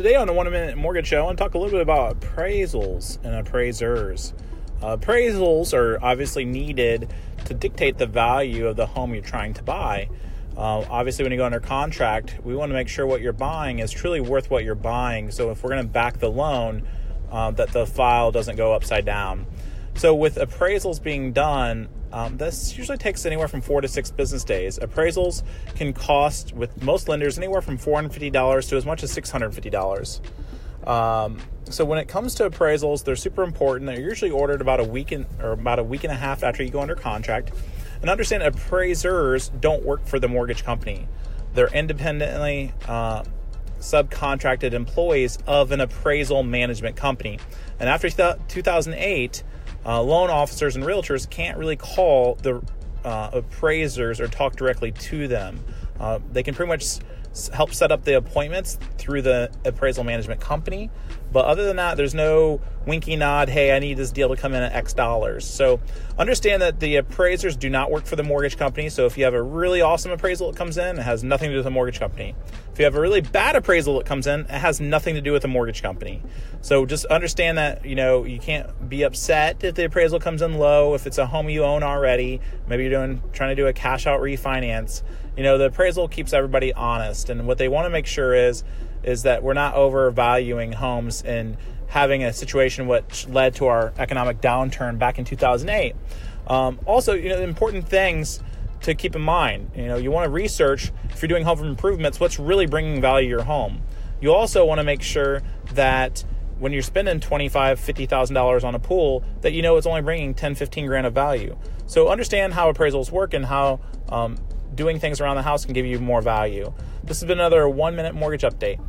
Today on the One Minute Mortgage Show, I want to talk a little bit about appraisals and appraisers. Uh, appraisals are obviously needed to dictate the value of the home you're trying to buy. Uh, obviously, when you go under contract, we want to make sure what you're buying is truly worth what you're buying. So, if we're going to back the loan, uh, that the file doesn't go upside down. So, with appraisals being done, um, this usually takes anywhere from four to six business days. Appraisals can cost, with most lenders, anywhere from $450 to as much as $650. Um, so when it comes to appraisals, they're super important. They're usually ordered about a week in, or about a week and a half after you go under contract. And understand appraisers don't work for the mortgage company; they're independently uh, subcontracted employees of an appraisal management company. And after 2008 uh, loan officers and realtors can't really call the uh, appraisers or talk directly to them. Uh, they can pretty much help set up the appointments through the appraisal management company. But other than that, there's no winky nod, hey, I need this deal to come in at X dollars. So understand that the appraisers do not work for the mortgage company. So if you have a really awesome appraisal that comes in, it has nothing to do with the mortgage company. If you have a really bad appraisal that comes in, it has nothing to do with the mortgage company. So just understand that, you know, you can't be upset if the appraisal comes in low, if it's a home you own already, maybe you're doing trying to do a cash out refinance you know the appraisal keeps everybody honest and what they want to make sure is is that we're not overvaluing homes and having a situation which led to our economic downturn back in 2008 um, also you know important things to keep in mind you know you want to research if you're doing home improvements what's really bringing value to your home. You also want to make sure that when you're spending 25 $50000 on a pool that you know it's only bringing 10 15 grand of value. So understand how appraisals work and how um, doing things around the house can give you more value. This has been another one minute mortgage update.